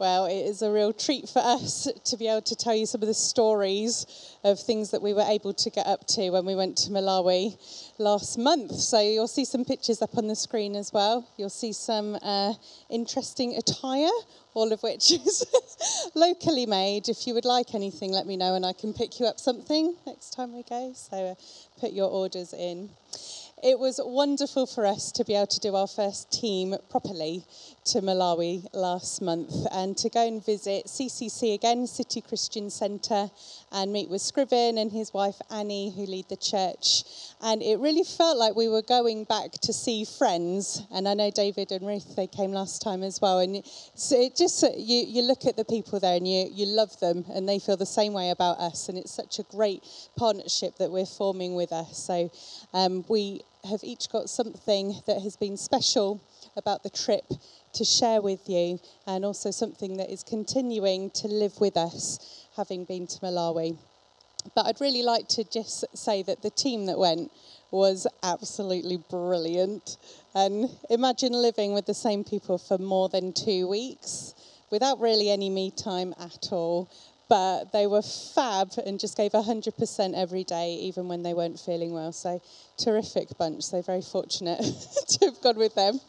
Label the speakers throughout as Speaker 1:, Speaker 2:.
Speaker 1: Well, it is a real treat for us to be able to tell you some of the stories of things that we were able to get up to when we went to Malawi last month. So you'll see some pictures up on the screen as well. You'll see some uh, interesting attire, all of which is locally made. If you would like anything, let me know and I can pick you up something next time we go. So uh, put your orders in. It was wonderful for us to be able to do our first team properly to Malawi last month and to go and visit CCC again, City Christian Centre, and meet with Scriven and his wife Annie, who lead the church. And it really felt like we were going back to see friends. And I know David and Ruth, they came last time as well. And so it just, you, you look at the people there and you, you love them, and they feel the same way about us. And it's such a great partnership that we're forming with us. So um, we have each got something that has been special about the trip to share with you, and also something that is continuing to live with us, having been to Malawi. But I'd really like to just say that the team that went was absolutely brilliant. And imagine living with the same people for more than two weeks without really any me time at all but they were fab and just gave 100% every day, even when they weren't feeling well. So, terrific bunch. So, very fortunate to have gone with them.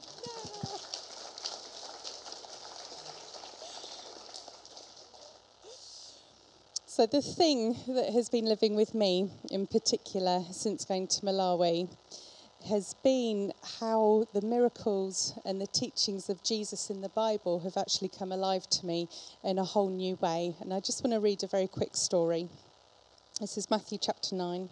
Speaker 1: So, the thing that has been living with me in particular since going to Malawi has been how the miracles and the teachings of Jesus in the Bible have actually come alive to me in a whole new way. And I just want to read a very quick story. This is Matthew chapter 9.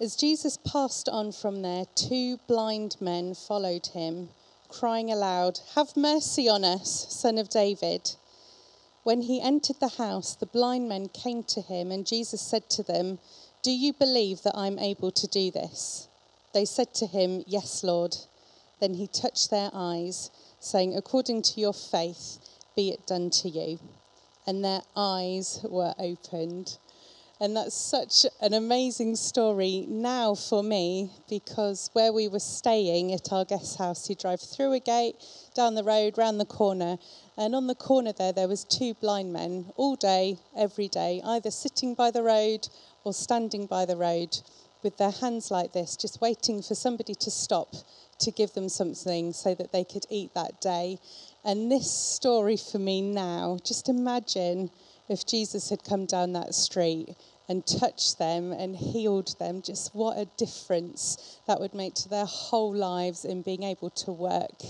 Speaker 1: As Jesus passed on from there, two blind men followed him, crying aloud, Have mercy on us, son of David. When he entered the house, the blind men came to him, and Jesus said to them, Do you believe that I'm able to do this? They said to him, Yes, Lord. Then he touched their eyes, saying, According to your faith, be it done to you. And their eyes were opened. And that's such an amazing story now for me because where we were staying at our guest house, you drive through a gate, down the road, round the corner, and on the corner there, there was two blind men all day, every day, either sitting by the road or standing by the road with their hands like this, just waiting for somebody to stop to give them something so that they could eat that day. And this story for me now, just imagine if Jesus had come down that street and touched them and healed them, just what a difference that would make to their whole lives in being able to work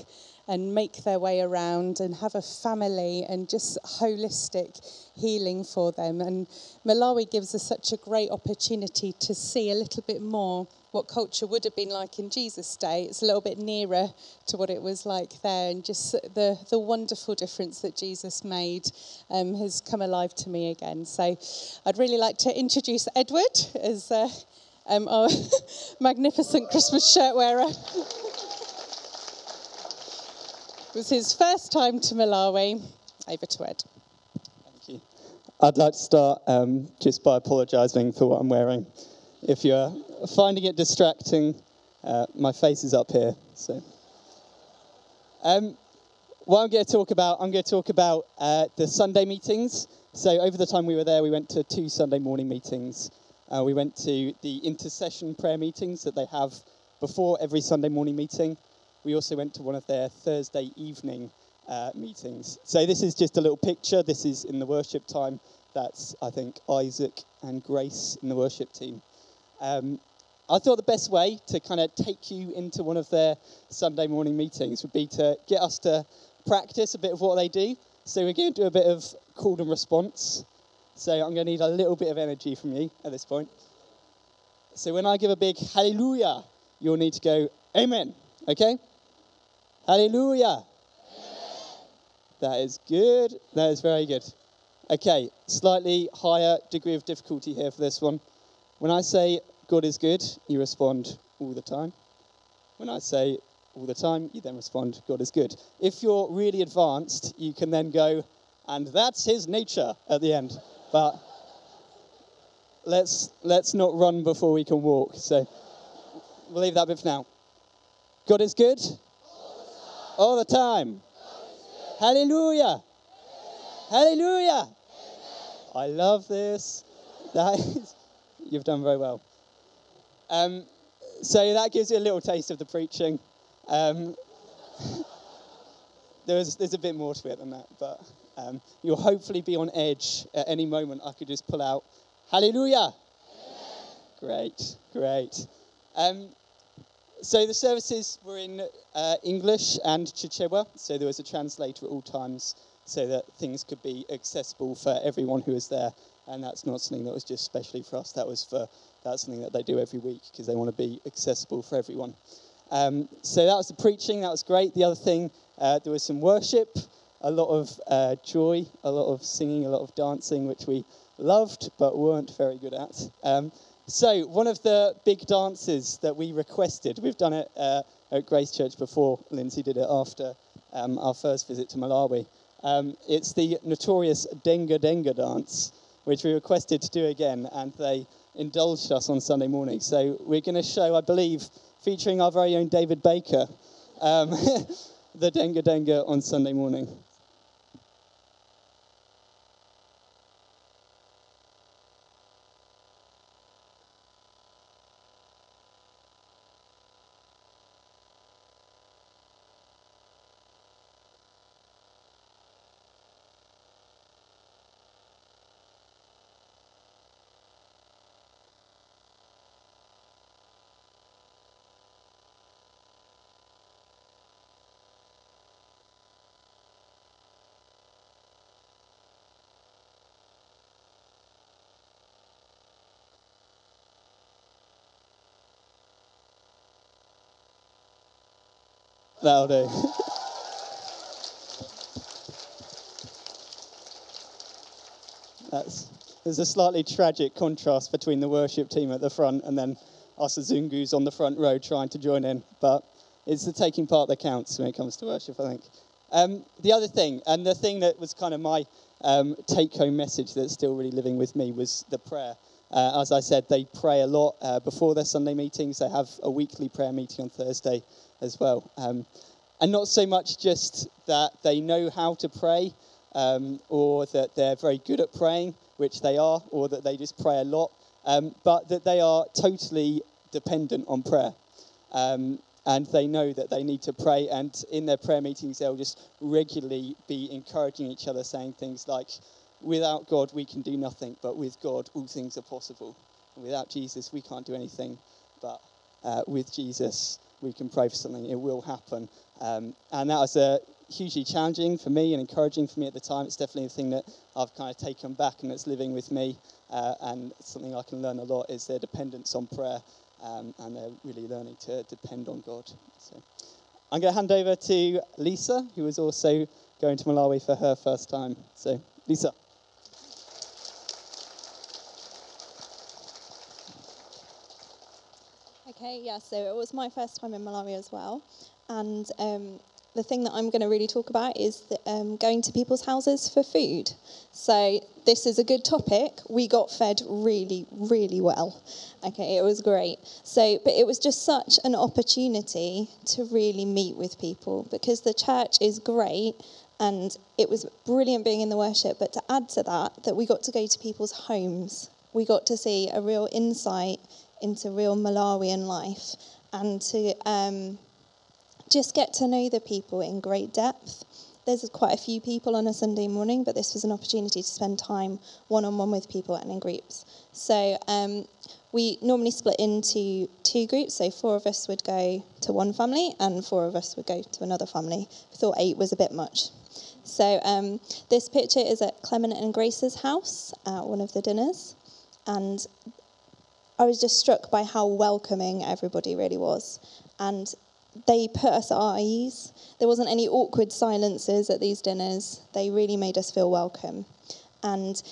Speaker 1: and make their way around and have a family and just holistic healing for them. And Malawi gives us such a great opportunity to see a little bit more what culture would have been like in Jesus' day. It's a little bit nearer to what it was like there, and just the, the wonderful difference that Jesus made um, has come alive to me again. So I'd really like to introduce Edward as uh, um, our magnificent Christmas shirt wearer. It was his first time to Malawi. Over to Ed.
Speaker 2: Thank you. I'd like to start um, just by apologising for what I'm wearing. If you're finding it distracting, uh, my face is up here. So, um, what I'm going to talk about, I'm going to talk about uh, the Sunday meetings. So, over the time we were there, we went to two Sunday morning meetings. Uh, we went to the intercession prayer meetings that they have before every Sunday morning meeting we also went to one of their Thursday evening uh, meetings. So this is just a little picture. This is in the worship time. That's, I think, Isaac and Grace in the worship team. Um, I thought the best way to kind of take you into one of their Sunday morning meetings would be to get us to practice a bit of what they do. So we're going to do a bit of call and response. So I'm going to need a little bit of energy from you at this point. So when I give a big hallelujah, you'll need to go amen. Okay? Hallelujah. That is good. That is very good. Okay, slightly higher degree of difficulty here for this one. When I say God is good, you respond all the time. When I say all the time, you then respond God is good. If you're really advanced, you can then go, and that's his nature at the end. But let's let's not run before we can walk. So we'll leave that bit for now. God is good all the time. Hallelujah. Hallelujah! I love this. That is, you've done very well. Um, so that gives you a little taste of the preaching. Um, there's, there's a bit more to it than that, but um, you'll hopefully be on edge at any moment. I could just pull out, Hallelujah! Great, great. Um, so the services were in uh, English and Chichewa, so there was a translator at all times so that things could be accessible for everyone who was there. And that's not something that was just specially for us. That was for that's something that they do every week because they want to be accessible for everyone. Um, so that was the preaching. That was great. The other thing, uh, there was some worship, a lot of uh, joy, a lot of singing, a lot of dancing, which we loved but weren't very good at. Um, so one of the big dances that we requested, we've done it uh, at Grace Church before. Lindsay did it after um, our first visit to Malawi. Um, it's the notorious Denga Denga dance, which we requested to do again, and they indulged us on Sunday morning. So we're going to show, I believe, featuring our very own David Baker, um, the Denga Denga on Sunday morning. That'll do. That's, there's a slightly tragic contrast between the worship team at the front and then us Zungus on the front row trying to join in. But it's the taking part that counts when it comes to worship, I think. Um, the other thing, and the thing that was kind of my um, take home message that's still really living with me, was the prayer. Uh, as I said, they pray a lot uh, before their Sunday meetings. They have a weekly prayer meeting on Thursday as well. Um, and not so much just that they know how to pray um, or that they're very good at praying, which they are, or that they just pray a lot, um, but that they are totally dependent on prayer. Um, and they know that they need to pray. And in their prayer meetings, they'll just regularly be encouraging each other, saying things like, Without God, we can do nothing, but with God, all things are possible. Without Jesus, we can't do anything, but uh, with Jesus, we can pray for something, it will happen. Um, and that was uh, hugely challenging for me and encouraging for me at the time. It's definitely a thing that I've kind of taken back and it's living with me. Uh, and something I can learn a lot is their dependence on prayer. Um, and they're really learning to depend on God. So I'm going to hand over to Lisa, who is also going to Malawi for her first time. So, Lisa.
Speaker 3: Okay, yeah, so it was my first time in Malawi as well. And um, the thing that I'm going to really talk about is the, um, going to people's houses for food. So this is a good topic. We got fed really, really well. Okay, it was great. So, but it was just such an opportunity to really meet with people because the church is great and it was brilliant being in the worship. But to add to that, that we got to go to people's homes. We got to see a real insight into real Malawian life and to um, just get to know the people in great depth. There's quite a few people on a Sunday morning, but this was an opportunity to spend time one on one with people and in groups. So um, we normally split into two groups. So four of us would go to one family, and four of us would go to another family. We thought eight was a bit much. So um, this picture is at Clement and Grace's house at one of the dinners, and I was just struck by how welcoming everybody really was. And they put us at our ease. There wasn't any awkward silences at these dinners. They really made us feel welcome. And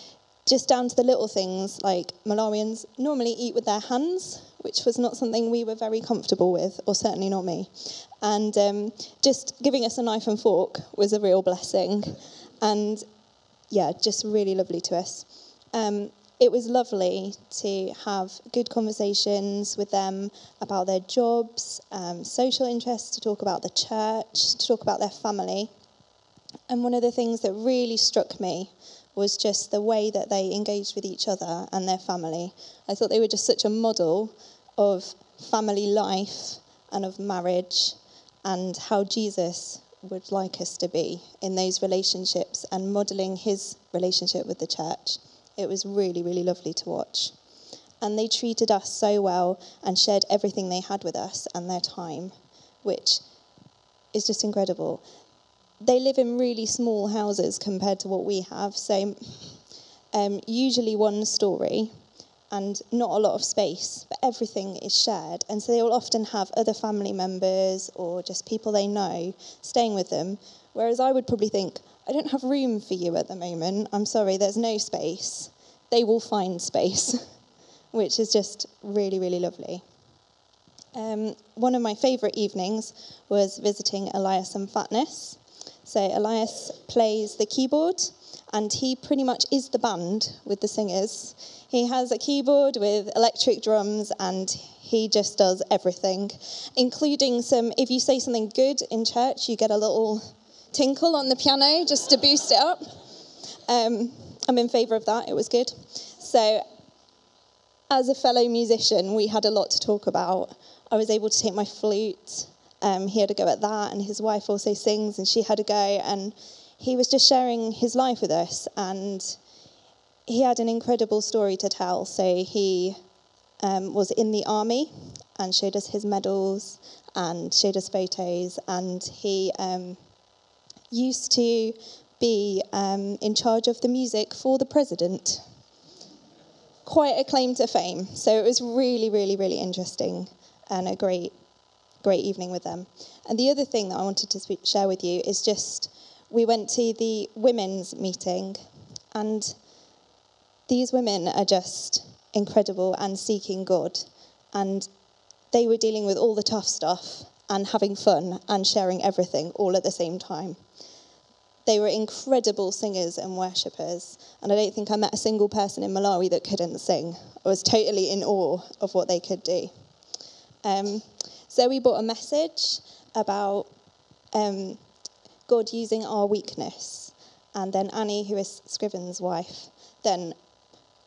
Speaker 3: just down to the little things, like Malawians normally eat with their hands, which was not something we were very comfortable with, or certainly not me. And um, just giving us a knife and fork was a real blessing. And yeah, just really lovely to us. Um, it was lovely to have good conversations with them about their jobs, um, social interests, to talk about the church, to talk about their family. And one of the things that really struck me was just the way that they engaged with each other and their family. I thought they were just such a model of family life and of marriage and how Jesus would like us to be in those relationships and modeling his relationship with the church. It was really, really lovely to watch. And they treated us so well and shared everything they had with us and their time, which is just incredible. They live in really small houses compared to what we have, so um, usually one story and not a lot of space, but everything is shared. And so they will often have other family members or just people they know staying with them. Whereas I would probably think, I don't have room for you at the moment. I'm sorry, there's no space. They will find space, which is just really, really lovely. Um, one of my favourite evenings was visiting Elias and Fatness. So Elias plays the keyboard, and he pretty much is the band with the singers. He has a keyboard with electric drums, and he just does everything, including some. If you say something good in church, you get a little tinkle on the piano just to boost it up. Um, I'm in favour of that. It was good. So, as a fellow musician, we had a lot to talk about. I was able to take my flute. Um, he had a go at that, and his wife also sings, and she had a go. And he was just sharing his life with us, and he had an incredible story to tell. So he um, was in the army and showed us his medals and showed us photos, and he um, used to be um, in charge of the music for the president. Quite a claim to fame. So it was really, really, really interesting and a great, great evening with them. And the other thing that I wanted to speak, share with you is just we went to the women's meeting, and these women are just incredible and seeking God. And they were dealing with all the tough stuff and having fun and sharing everything all at the same time. They were incredible singers and worshippers, and I don't think I met a single person in Malawi that couldn't sing. I was totally in awe of what they could do. Um, Zoe brought a message about um, God using our weakness, and then Annie, who is Scriven's wife, then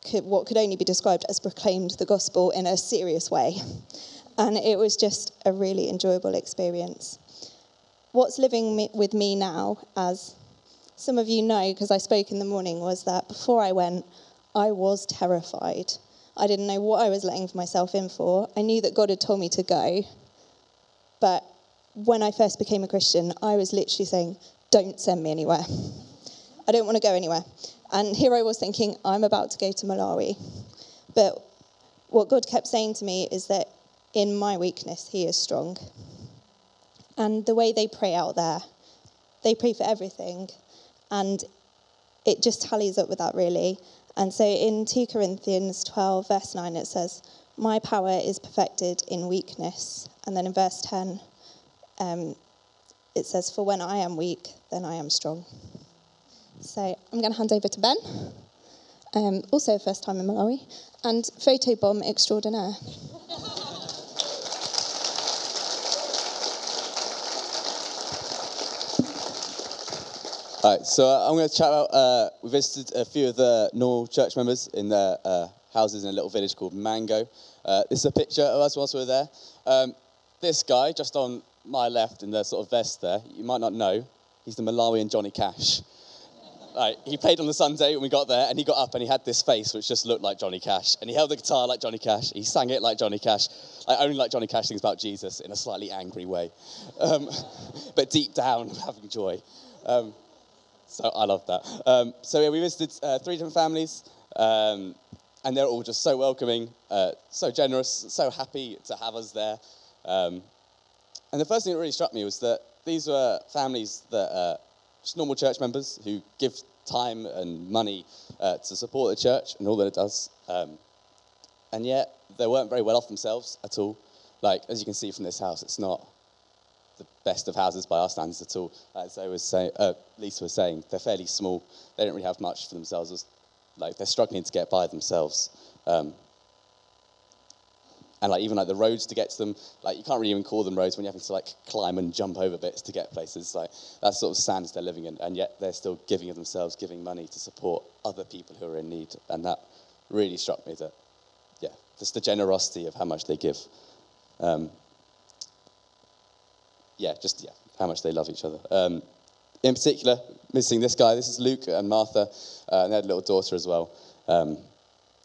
Speaker 3: could, what could only be described as proclaimed the gospel in a serious way. And it was just a really enjoyable experience. What's living with me now, as some of you know, because I spoke in the morning, was that before I went, I was terrified. I didn't know what I was letting myself in for. I knew that God had told me to go. But when I first became a Christian, I was literally saying, Don't send me anywhere. I don't want to go anywhere. And here I was thinking, I'm about to go to Malawi. But what God kept saying to me is that in my weakness, He is strong. And the way they pray out there, they pray for everything. And it just tallies up with that, really. And so in 2 Corinthians 12, verse 9, it says, My power is perfected in weakness. And then in verse 10, um, it says, For when I am weak, then I am strong. So I'm going to hand over to Ben, um, also first time in Malawi, and photo bomb extraordinaire.
Speaker 4: All right, so uh, I'm going to chat about. Uh, we visited a few of the normal church members in their uh, houses in a little village called Mango. Uh, this is a picture of us whilst we were there. Um, this guy, just on my left in the sort of vest there, you might not know, he's the Malawian Johnny Cash. Like, he played on the Sunday when we got there, and he got up and he had this face which just looked like Johnny Cash. And he held the guitar like Johnny Cash. He sang it like Johnny Cash. Like, only like Johnny Cash sings about Jesus in a slightly angry way. Um, but deep down, having joy. Um, so I love that. Um, so yeah, we visited uh, three different families, um, and they're all just so welcoming, uh, so generous, so happy to have us there. Um, and the first thing that really struck me was that these were families that uh, just normal church members who give time and money uh, to support the church and all that it does. Um, and yet they weren't very well off themselves at all. Like as you can see from this house, it's not the best of houses by our standards at all. As I was saying, uh, Lisa was saying, they're fairly small. They don't really have much for themselves. Like they're struggling to get by themselves. Um, and like even like the roads to get to them, like you can't really even call them roads when you're having to like climb and jump over bits to get places. Like that sort of sands they're living in, and yet they're still giving of themselves, giving money to support other people who are in need, and that really struck me. That yeah, just the generosity of how much they give. Um, yeah, just yeah, how much they love each other. Um, in particular, missing this guy. This is Luke and Martha, uh, and they had a little daughter as well. Um,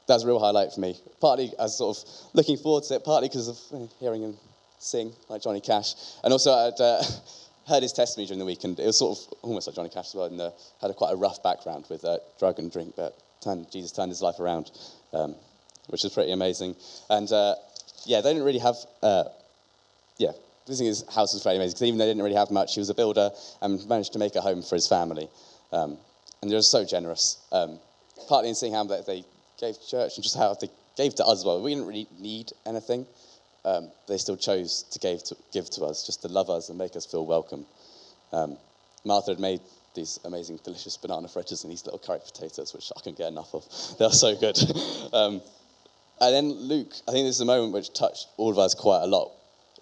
Speaker 4: that's a real highlight for me. Partly as sort of looking forward to it, partly because of uh, hearing him sing like Johnny Cash, and also I'd uh, heard his testimony during the week, and it was sort of almost like Johnny Cash as well, and uh, had a quite a rough background with uh, drug and drink, but turned, Jesus turned his life around, um, which is pretty amazing. And uh, yeah, they didn't really have uh, yeah visiting his house was very amazing because even though they didn't really have much, he was a builder and managed to make a home for his family. Um, and they were so generous, um, partly in seeing how they gave to church and just how they gave to us as well. We didn't really need anything. Um, they still chose to give, to give to us, just to love us and make us feel welcome. Um, Martha had made these amazing, delicious banana fritters and these little curry potatoes, which I couldn't get enough of. They're so good. um, and then Luke, I think this is a moment which touched all of us quite a lot.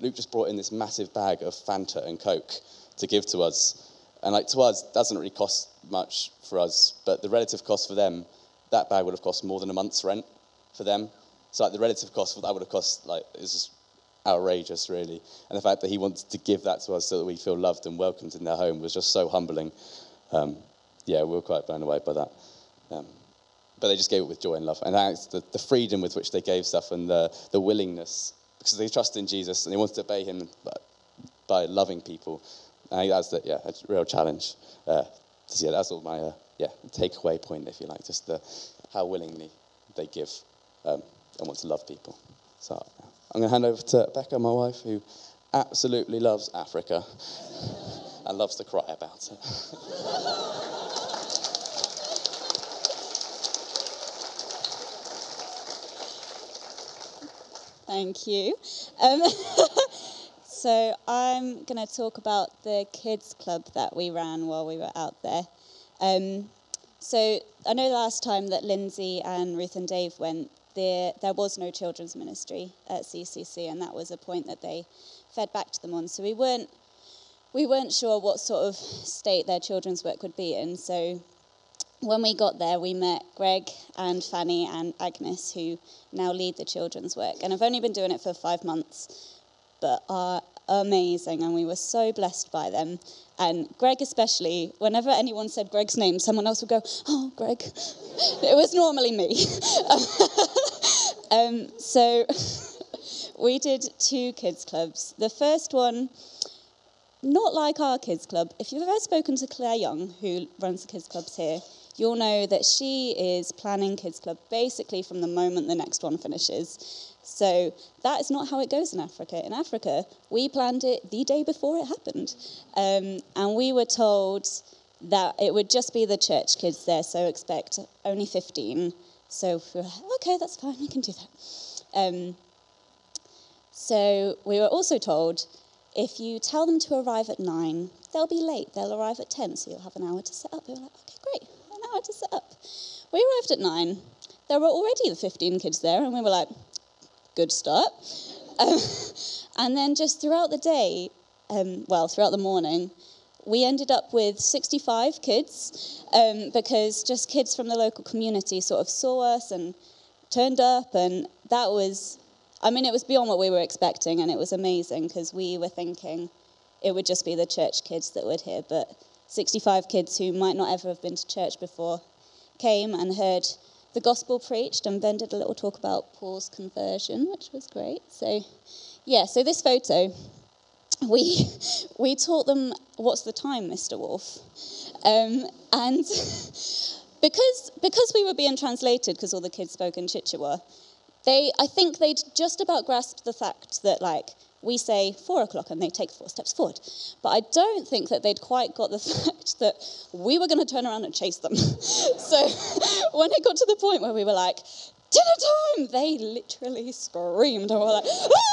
Speaker 4: Luke just brought in this massive bag of Fanta and Coke to give to us. And like to us, doesn't really cost much for us, but the relative cost for them, that bag would have cost more than a month's rent for them. So like the relative cost for that would have cost like is just outrageous, really. And the fact that he wanted to give that to us so that we feel loved and welcomed in their home was just so humbling. Um, yeah, we were quite blown away by that. Um, but they just gave it with joy and love. And the, the freedom with which they gave stuff and the, the willingness because they trust in Jesus and they want to obey him by loving people. I think that's the, yeah, a real challenge. Uh, so yeah, that's all my uh, yeah takeaway point, if you like, just the, how willingly they give um, and want to love people. So I'm going to hand over to Becca, my wife, who absolutely loves Africa and loves to cry about it.
Speaker 5: Thank you. Um, so I'm going to talk about the kids club that we ran while we were out there. Um, so I know the last time that Lindsay and Ruth and Dave went, there there was no children's ministry at CCC, and that was a point that they fed back to them on. So we weren't we weren't sure what sort of state their children's work would be in. So when we got there, we met Greg and Fanny and Agnes, who now lead the children's work. And I've only been doing it for five months, but are amazing. And we were so blessed by them. And Greg, especially, whenever anyone said Greg's name, someone else would go, Oh, Greg. it was normally me. um, so we did two kids' clubs. The first one, not like our kids' club. If you've ever spoken to Claire Young, who runs the kids' clubs here, you'll know that she is planning Kids Club basically from the moment the next one finishes. So that is not how it goes in Africa. In Africa, we planned it the day before it happened. Um, and we were told that it would just be the church kids there, so expect only 15. So we were like, okay, that's fine, we can do that. Um, so we were also told if you tell them to arrive at 9, they'll be late. They'll arrive at 10, so you'll have an hour to set up. Were like, okay, great an hour to set up. We arrived at nine. There were already the 15 kids there, and we were like, good start. Um, and then just throughout the day, um, well, throughout the morning, we ended up with 65 kids um, because just kids from the local community sort of saw us and turned up, and that was, I mean, it was beyond what we were expecting, and it was amazing because we were thinking it would just be the church kids that would hear, but 65 kids who might not ever have been to church before came and heard the gospel preached, and Ben did a little talk about Paul's conversion, which was great. So, yeah, so this photo, we, we taught them, What's the time, Mr. Wolf? Um, and because, because we were being translated, because all the kids spoke in Chichewa, they, I think they'd just about grasped the fact that, like, we say four o'clock and they take four steps forward. But I don't think that they'd quite got the fact that we were going to turn around and chase them. so when it got to the point where we were like, dinner time, they literally screamed and we were like, ah!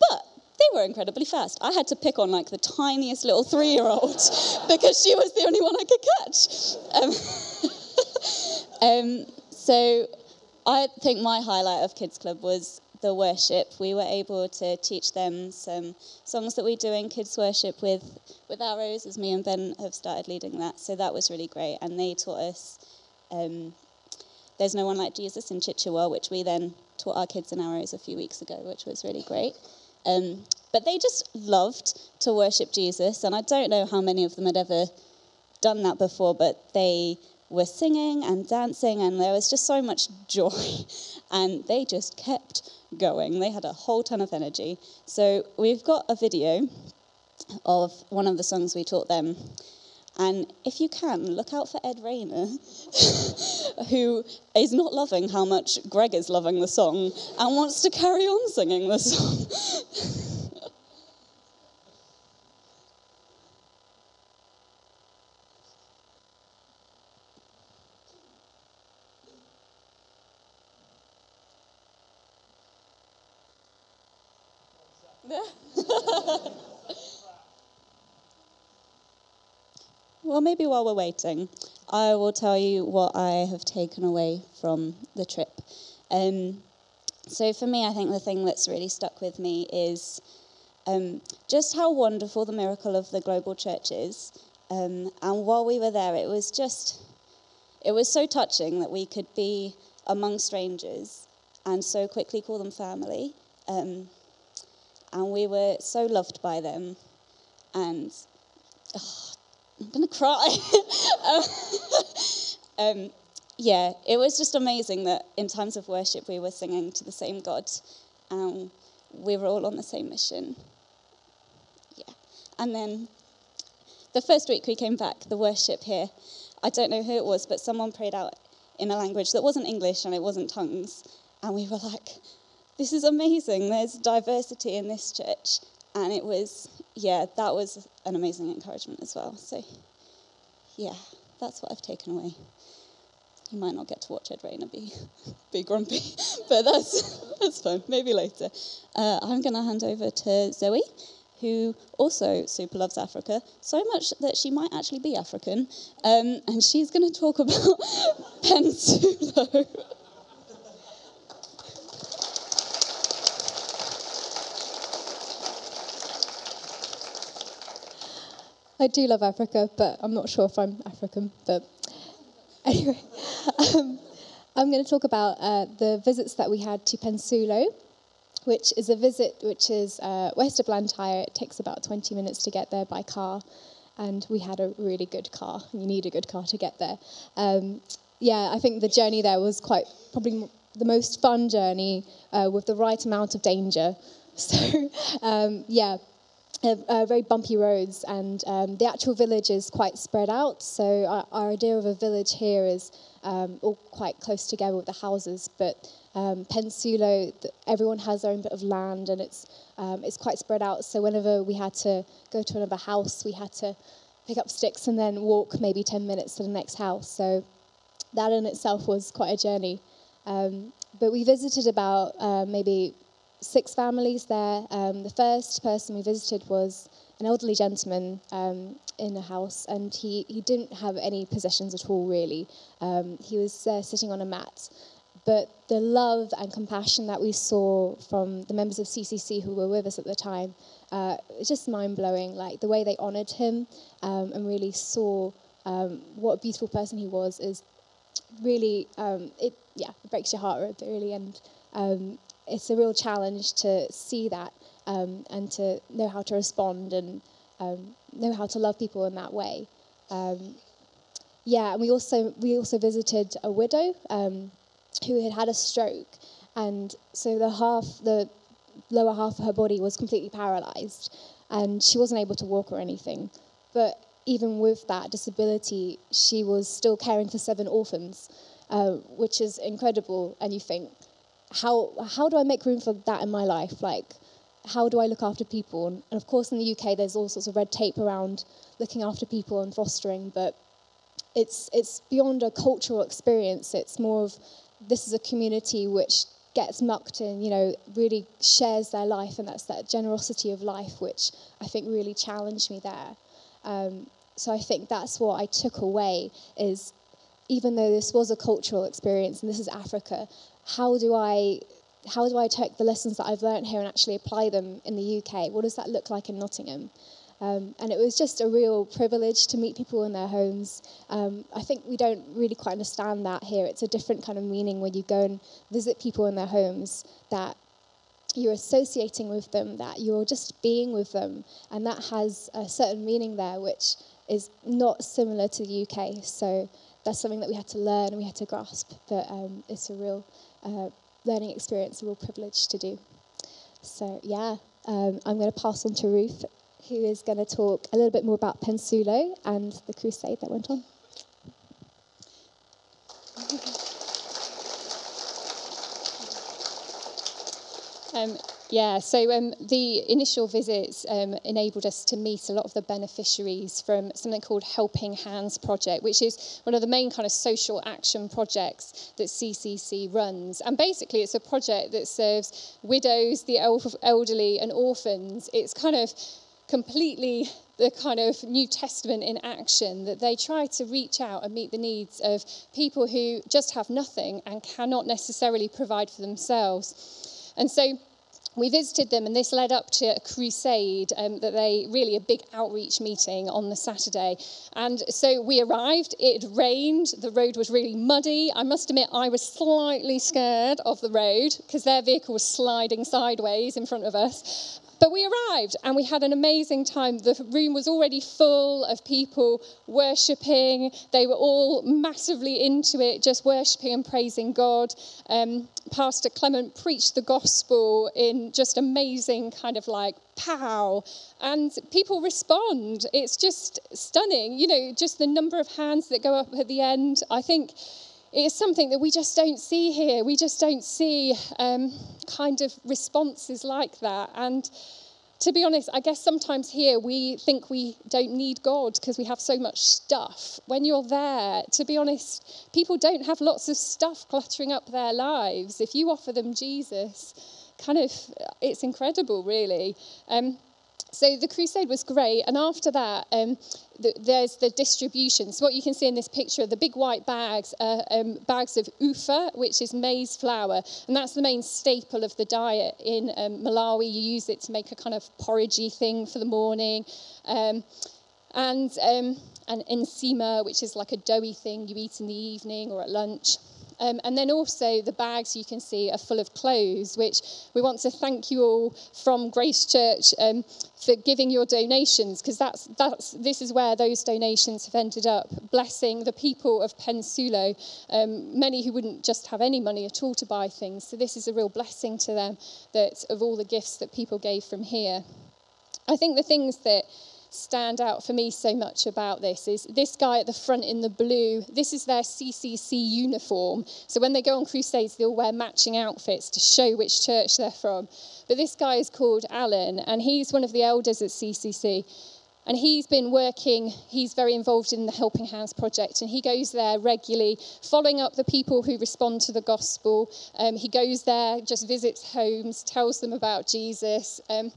Speaker 5: but they were incredibly fast. I had to pick on like the tiniest little three year old because she was the only one I could catch. Um, um, so I think my highlight of Kids Club was the worship. We were able to teach them some songs that we do in kids worship with with arrows, as me and Ben have started leading that. So that was really great, and they taught us. Um, there's no one like Jesus in Chichewa, which we then taught our kids in arrows a few weeks ago, which was really great. Um, but they just loved to worship Jesus, and I don't know how many of them had ever done that before, but they were singing and dancing, and there was just so much joy, and they just kept going. They had a whole ton of energy. So we've got a video of one of the songs we taught them. And if you can, look out for Ed Rayner, who is not loving how much Greg is loving the song and wants to carry on singing the song. well, maybe while we're waiting, I will tell you what I have taken away from the trip. Um, so, for me, I think the thing that's really stuck with me is um, just how wonderful the miracle of the global church is. Um, and while we were there, it was just, it was so touching that we could be among strangers and so quickly call them family. Um, and we were so loved by them. And oh, I'm to cry. um, yeah, it was just amazing that in times of worship we were singing to the same God and we were all on the same mission. Yeah. And then the first week we came back, the worship here, I don't know who it was, but someone prayed out in a language that wasn't English and it wasn't tongues. And we were like, this is amazing. There's diversity in this church. And it was, yeah, that was an amazing encouragement as well. So, yeah, that's what I've taken away. You might not get to watch Ed Rayner be, be grumpy, but that's, that's fine. Maybe later. Uh, I'm going to hand over to Zoe, who also super loves Africa, so much that she might actually be African. Um, and she's going to talk about Pensulo.
Speaker 6: I do love Africa, but I'm not sure if I'm African. But anyway, um, I'm going to talk about uh, the visits that we had to Pensulo, which is a visit which is uh, west of Blantyre. It takes about 20 minutes to get there by car, and we had a really good car. You need a good car to get there. Um, yeah, I think the journey there was quite probably the most fun journey uh, with the right amount of danger. So, um, yeah, uh, very bumpy roads, and um, the actual village is quite spread out. So our, our idea of a village here is um, all quite close together with the houses. But um, Pensulo, everyone has their own bit of land, and it's um, it's quite spread out. So whenever we had to go to another house, we had to pick up sticks and then walk maybe ten minutes to the next house. So that in itself was quite a journey. Um, but we visited about uh, maybe six families there. Um, the first person we visited was an elderly gentleman um, in a house, and he, he didn't have any possessions at all, really. Um, he was uh, sitting on a mat. But the love and compassion that we saw from the members of CCC who were with us at the time, uh, it's just mind blowing. Like the way they honoured him um, and really saw um, what a beautiful person he was is really, um, it yeah, it breaks your heart really. And um, it's a real challenge to see that um, and to know how to respond and um, know how to love people in that way. Um, yeah, and we also we also visited a widow um, who had had a stroke, and so the half the lower half of her body was completely paralyzed, and she wasn't able to walk or anything. But even with that disability, she was still caring for seven orphans, uh, which is incredible. And you think, how how do I make room for that in my life? Like, how do I look after people? And, of course, in the UK, there's all sorts of red tape around looking after people and fostering, but it's it's beyond a cultural experience. It's more of this is a community which gets mucked in, you know, really shares their life, and that's that generosity of life, which I think really challenged me there. Um, so I think that's what I took away is even though this was a cultural experience and this is Africa, how do I how do I take the lessons that I've learned here and actually apply them in the UK? What does that look like in Nottingham? Um, and it was just a real privilege to meet people in their homes. Um, I think we don't really quite understand that here. It's a different kind of meaning when you go and visit people in their homes that you're associating with them, that you're just being with them. And that has a certain meaning there, which is not similar to the UK. So that's something that we had to learn and we had to grasp. But um, it's a real uh, learning experience, a real privilege to do. So, yeah, um, I'm going to pass on to Ruth, who is going to talk a little bit more about Pensulo and the crusade that went on.
Speaker 7: Um, yeah, so um, the initial visits um, enabled us to meet a lot of the beneficiaries from something called Helping Hands Project, which is one of the main kind of social action projects that CCC runs. And basically, it's a project that serves widows, the elderly, and orphans. It's kind of completely the kind of New Testament in action, that they try to reach out and meet the needs of people who just have nothing and cannot necessarily provide for themselves. And so we visited them, and this led up to a crusade um, that they really a big outreach meeting on the Saturday. And so we arrived, it rained, the road was really muddy. I must admit, I was slightly scared of the road because their vehicle was sliding sideways in front of us. But we arrived and we had an amazing time. The room was already full of people worshipping. They were all massively into it, just worshipping and praising God. Um, Pastor Clement preached the gospel in just amazing kind of like pow. And people respond. It's just stunning. You know, just the number of hands that go up at the end. I think it's something that we just don't see here. We just don't see um, kind of responses like that. And to be honest, I guess sometimes here we think we don't need God because we have so much stuff. When you're there, to be honest, people don't have lots of stuff cluttering up their lives. If you offer them Jesus, kind of, it's incredible, really. Um, so the crusade was great, and after that, um, the, there's the distribution. So what you can see in this picture, are the big white bags are um, bags of ufa, which is maize flour, and that's the main staple of the diet in um, Malawi. You use it to make a kind of porridgey thing for the morning, um, and um, and nsima, which is like a doughy thing you eat in the evening or at lunch. Um, and then also the bags you can see are full of clothes, which we want to thank you all from Grace Church um, for giving your donations, because that's, that's, this is where those donations have ended up, blessing the people of Pensulo, um, many who wouldn't just have any money at all to buy things. So this is a real blessing to them that of all the gifts that people gave from here. I think the things that stand out for me so much about this is this guy at the front in the blue. This is their CCC uniform. So when they go on crusades, they'll wear matching outfits to show which church they're from. But this guy is called Alan, and he's one of the elders at CCC. And he's been working, he's very involved in the Helping Hands project, and he goes there regularly, following up the people who respond to the gospel. Um, he goes there, just visits homes, tells them about Jesus. Um,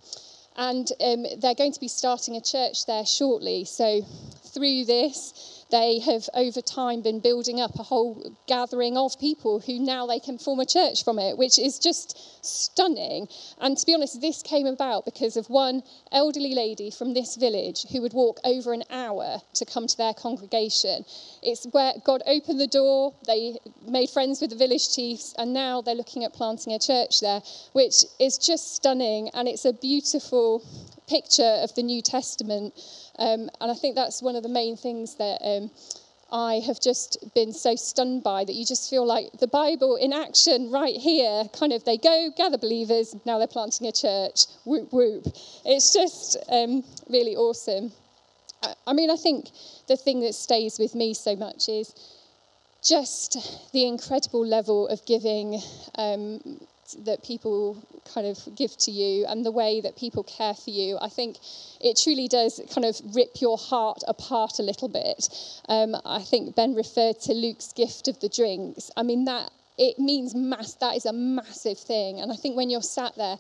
Speaker 7: and um, they're going to be starting a church there shortly. So, through this, they have over time been building up a whole gathering of people who now they can form a church from it, which is just stunning. And to be honest, this came about because of one elderly lady from this village who would walk over an hour to come to their congregation. It's where God opened the door, they made friends with the village chiefs, and now they're looking at planting a church there, which is just stunning and it's a beautiful picture of the New Testament um, and I think that's one of the main things that um, I have just been so stunned by that you just feel like the Bible in action right here. Kind of, they go, gather believers, now they're planting a church. Whoop, whoop. It's just um, really awesome. I, I mean, I think the thing that stays with me so much is just the incredible level of giving um, that people kind of give to you and the way that people care for you, I think it truly does kind of rip your heart apart a little bit. Um, I think Ben referred to Luke's gift of the drinks. I mean, that it means mass, that is a massive thing. And I think when you're sat there,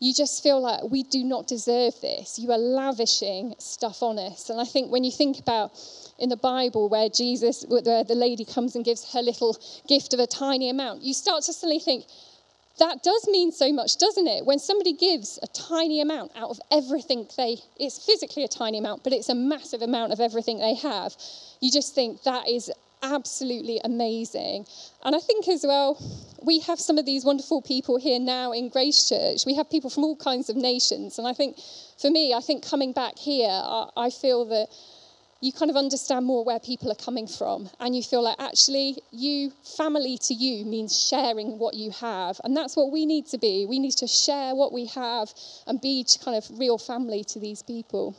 Speaker 7: you just feel like we do not deserve this. You are lavishing stuff on us. And I think when you think about in the Bible where Jesus, where the lady comes and gives her little gift of a tiny amount, you start to suddenly think, that does mean so much, doesn't it? When somebody gives a tiny amount out of everything they, it's physically a tiny amount, but it's a massive amount of everything they have, you just think that is absolutely amazing. And I think as well, we have some of these wonderful people here now in Grace Church. We have people from all kinds of nations. And I think for me, I think coming back here, I, I feel that you kind of understand more where people are coming from and you feel like actually you family to you means sharing what you have and that's what we need to be we need to share what we have and be kind of real family to these people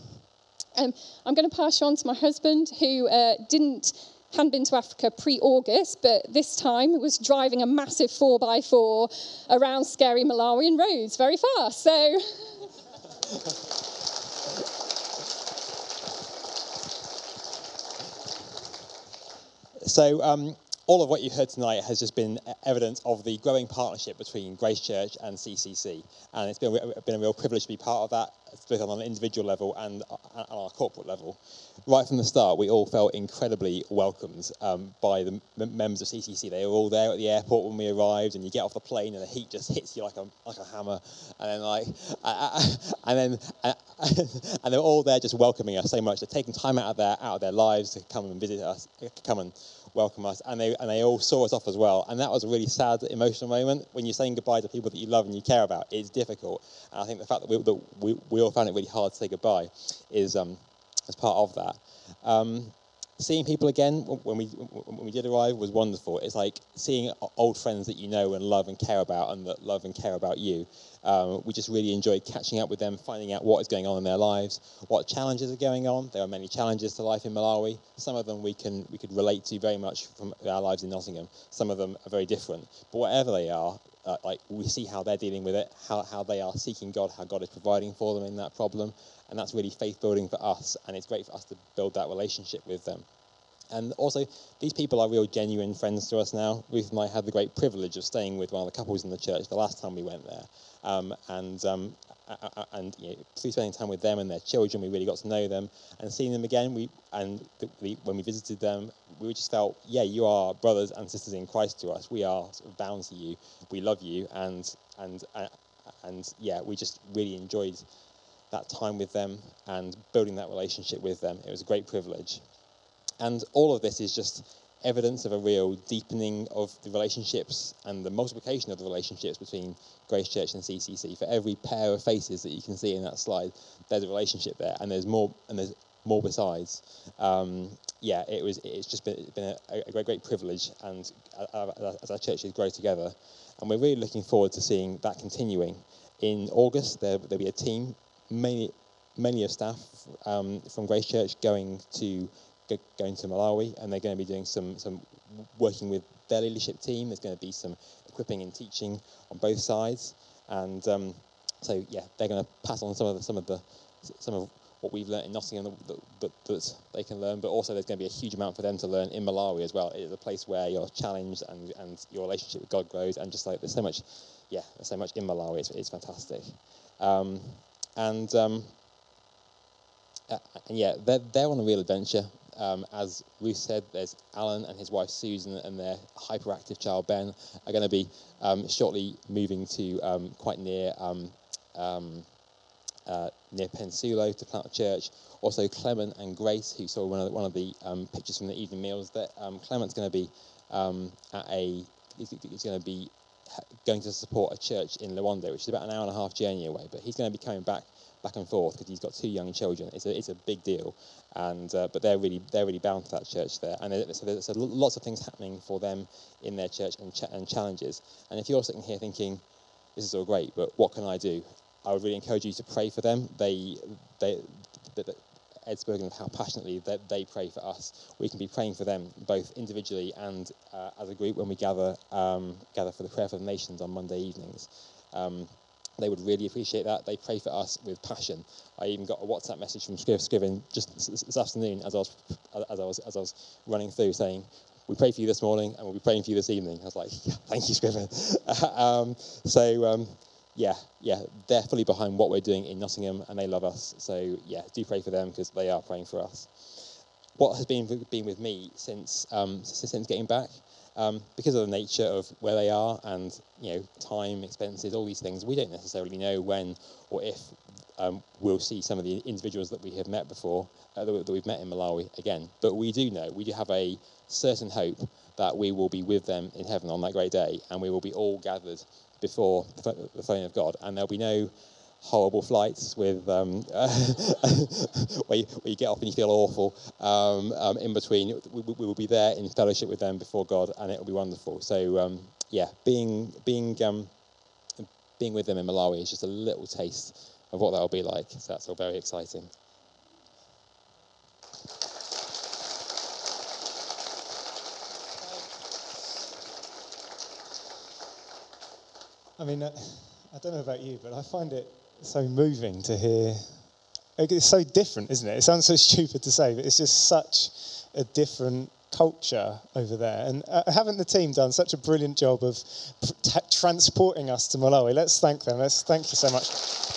Speaker 7: um, i'm going to pass you on to my husband who uh, didn't hadn't been to Africa pre August, but this time was driving a massive 4x4 around scary Malawian roads very fast. So.
Speaker 8: so, um, all of what you heard tonight has just been evidence of the growing partnership between Grace Church and CCC. And it's been, been a real privilege to be part of that, both on an individual level and on our corporate level. Right from the start, we all felt incredibly welcomed um, by the members of CCC. They were all there at the airport when we arrived, and you get off the plane, and the heat just hits you like a, like a hammer. And then, like, and then, and they're all there just welcoming us so much. They're taking time out of their, out of their lives to come and visit us, come and welcome us, and they and they all saw us off as well. And that was a really sad, emotional moment when you're saying goodbye to people that you love and you care about. It's difficult, and I think the fact that we that we, we all found it really hard to say goodbye is um, as part of that. Um, seeing people again when we when we did arrive was wonderful. It's like seeing old friends that you know and love and care about, and that love and care about you. Um, we just really enjoyed catching up with them, finding out what is going on in their lives, what challenges are going on. There are many challenges to life in Malawi. Some of them we can we could relate to very much from our lives in Nottingham. Some of them are very different. But whatever they are, uh, like we see how they're dealing with it, how, how they are seeking God, how God is providing for them in that problem, and that's really faith building for us, and it's great for us to build that relationship with them. And also, these people are real genuine friends to us now. Ruth and I had the great privilege of staying with one of the couples in the church the last time we went there. Um, and um, and you know, through spending time with them and their children, we really got to know them. And seeing them again, we and the, the, when we visited them, we just felt, yeah, you are brothers and sisters in Christ to us. We are sort of bound to you. We love you, and and uh, and yeah, we just really enjoyed that time with them and building that relationship with them. It was a great privilege. And all of this is just evidence of a real deepening of the relationships and the multiplication of the relationships between Grace Church and CCC. For every pair of faces that you can see in that slide, there's a relationship there, and there's more, and there's more besides. Um, yeah, it was. It's just been, been a, a, great, great privilege, and as our churches grow together, and we're really looking forward to seeing that continuing. In August, there, there'll be a team, mainly, mainly of staff um, from Grace Church, going to going to Malawi, and they're going to be doing some some working with their leadership team. There's going to be some equipping and teaching on both sides, and um, so yeah, they're going to pass on some of the, some of the some of what we've learned in Nottingham that, that, that, they can learn, but also there's going to be a huge amount for them to learn in Malawi as well. It is a place where you're challenged and, and your relationship with God grows, and just like there's so much, yeah, there's so much in Malawi. It's, it's fantastic, um, and. Um, uh, yeah, they're, they're on a real adventure um, as Ruth said, there's Alan and his wife Susan and their hyperactive child Ben are going to be um, shortly moving to um, quite near um, um, uh, near Pensulo to plant a church. Also, Clement and Grace, who saw one of the, one of the um, pictures from the evening meals, that Clement's going to be at a he's going to be going to support a church in Luanda, which is about an hour and a half journey away. But he's going to be coming back back and forth because he's got two young children. It's a, it's a big deal, and uh, but they're really they're really bound to that church there, and so there's lots of things happening for them in their church and, ch- and challenges. And if you're sitting here thinking, this is all great, but what can I do? I would really encourage you to pray for them. They they, they, they Ed's spoken of how passionately that they pray for us. We can be praying for them both individually and uh, as a group when we gather um, gather for the prayer for the nations on Monday evenings. Um, they would really appreciate that. They pray for us with passion. I even got a WhatsApp message from Scriven just this afternoon as I was as I was as I was running through saying, "We pray for you this morning, and we'll be praying for you this evening." I was like, yeah, "Thank you, Scriven." um, so um, yeah, yeah, they're fully behind what we're doing in Nottingham, and they love us. So yeah, do pray for them because they are praying for us. What has been been with me since um, since getting back, um, because of the nature of where they are and you know time, expenses, all these things, we don't necessarily know when or if um, we'll see some of the individuals that we have met before, uh, that, we've met in Malawi again. But we do know, we do have a certain hope that we will be with them in heaven on that great day, and we will be all gathered before the throne of God, and there'll be no horrible flights with um, where, you, where, you, get off and you feel awful. Um, um, in between, we, we, will be there in fellowship with them before God, and it will be wonderful. So um, yeah, being being um, being with them in Malawi is just a little taste of what that will be like. So that's all very exciting.
Speaker 9: I mean, uh, I don't know about you, but I find it so moving to hear. It's so different, isn't it? It sounds so stupid to say, but it's just such a different culture over there. And uh, haven't the team done such a brilliant job of t- transporting us to Malawi? Let's thank them. Let's thank you so much.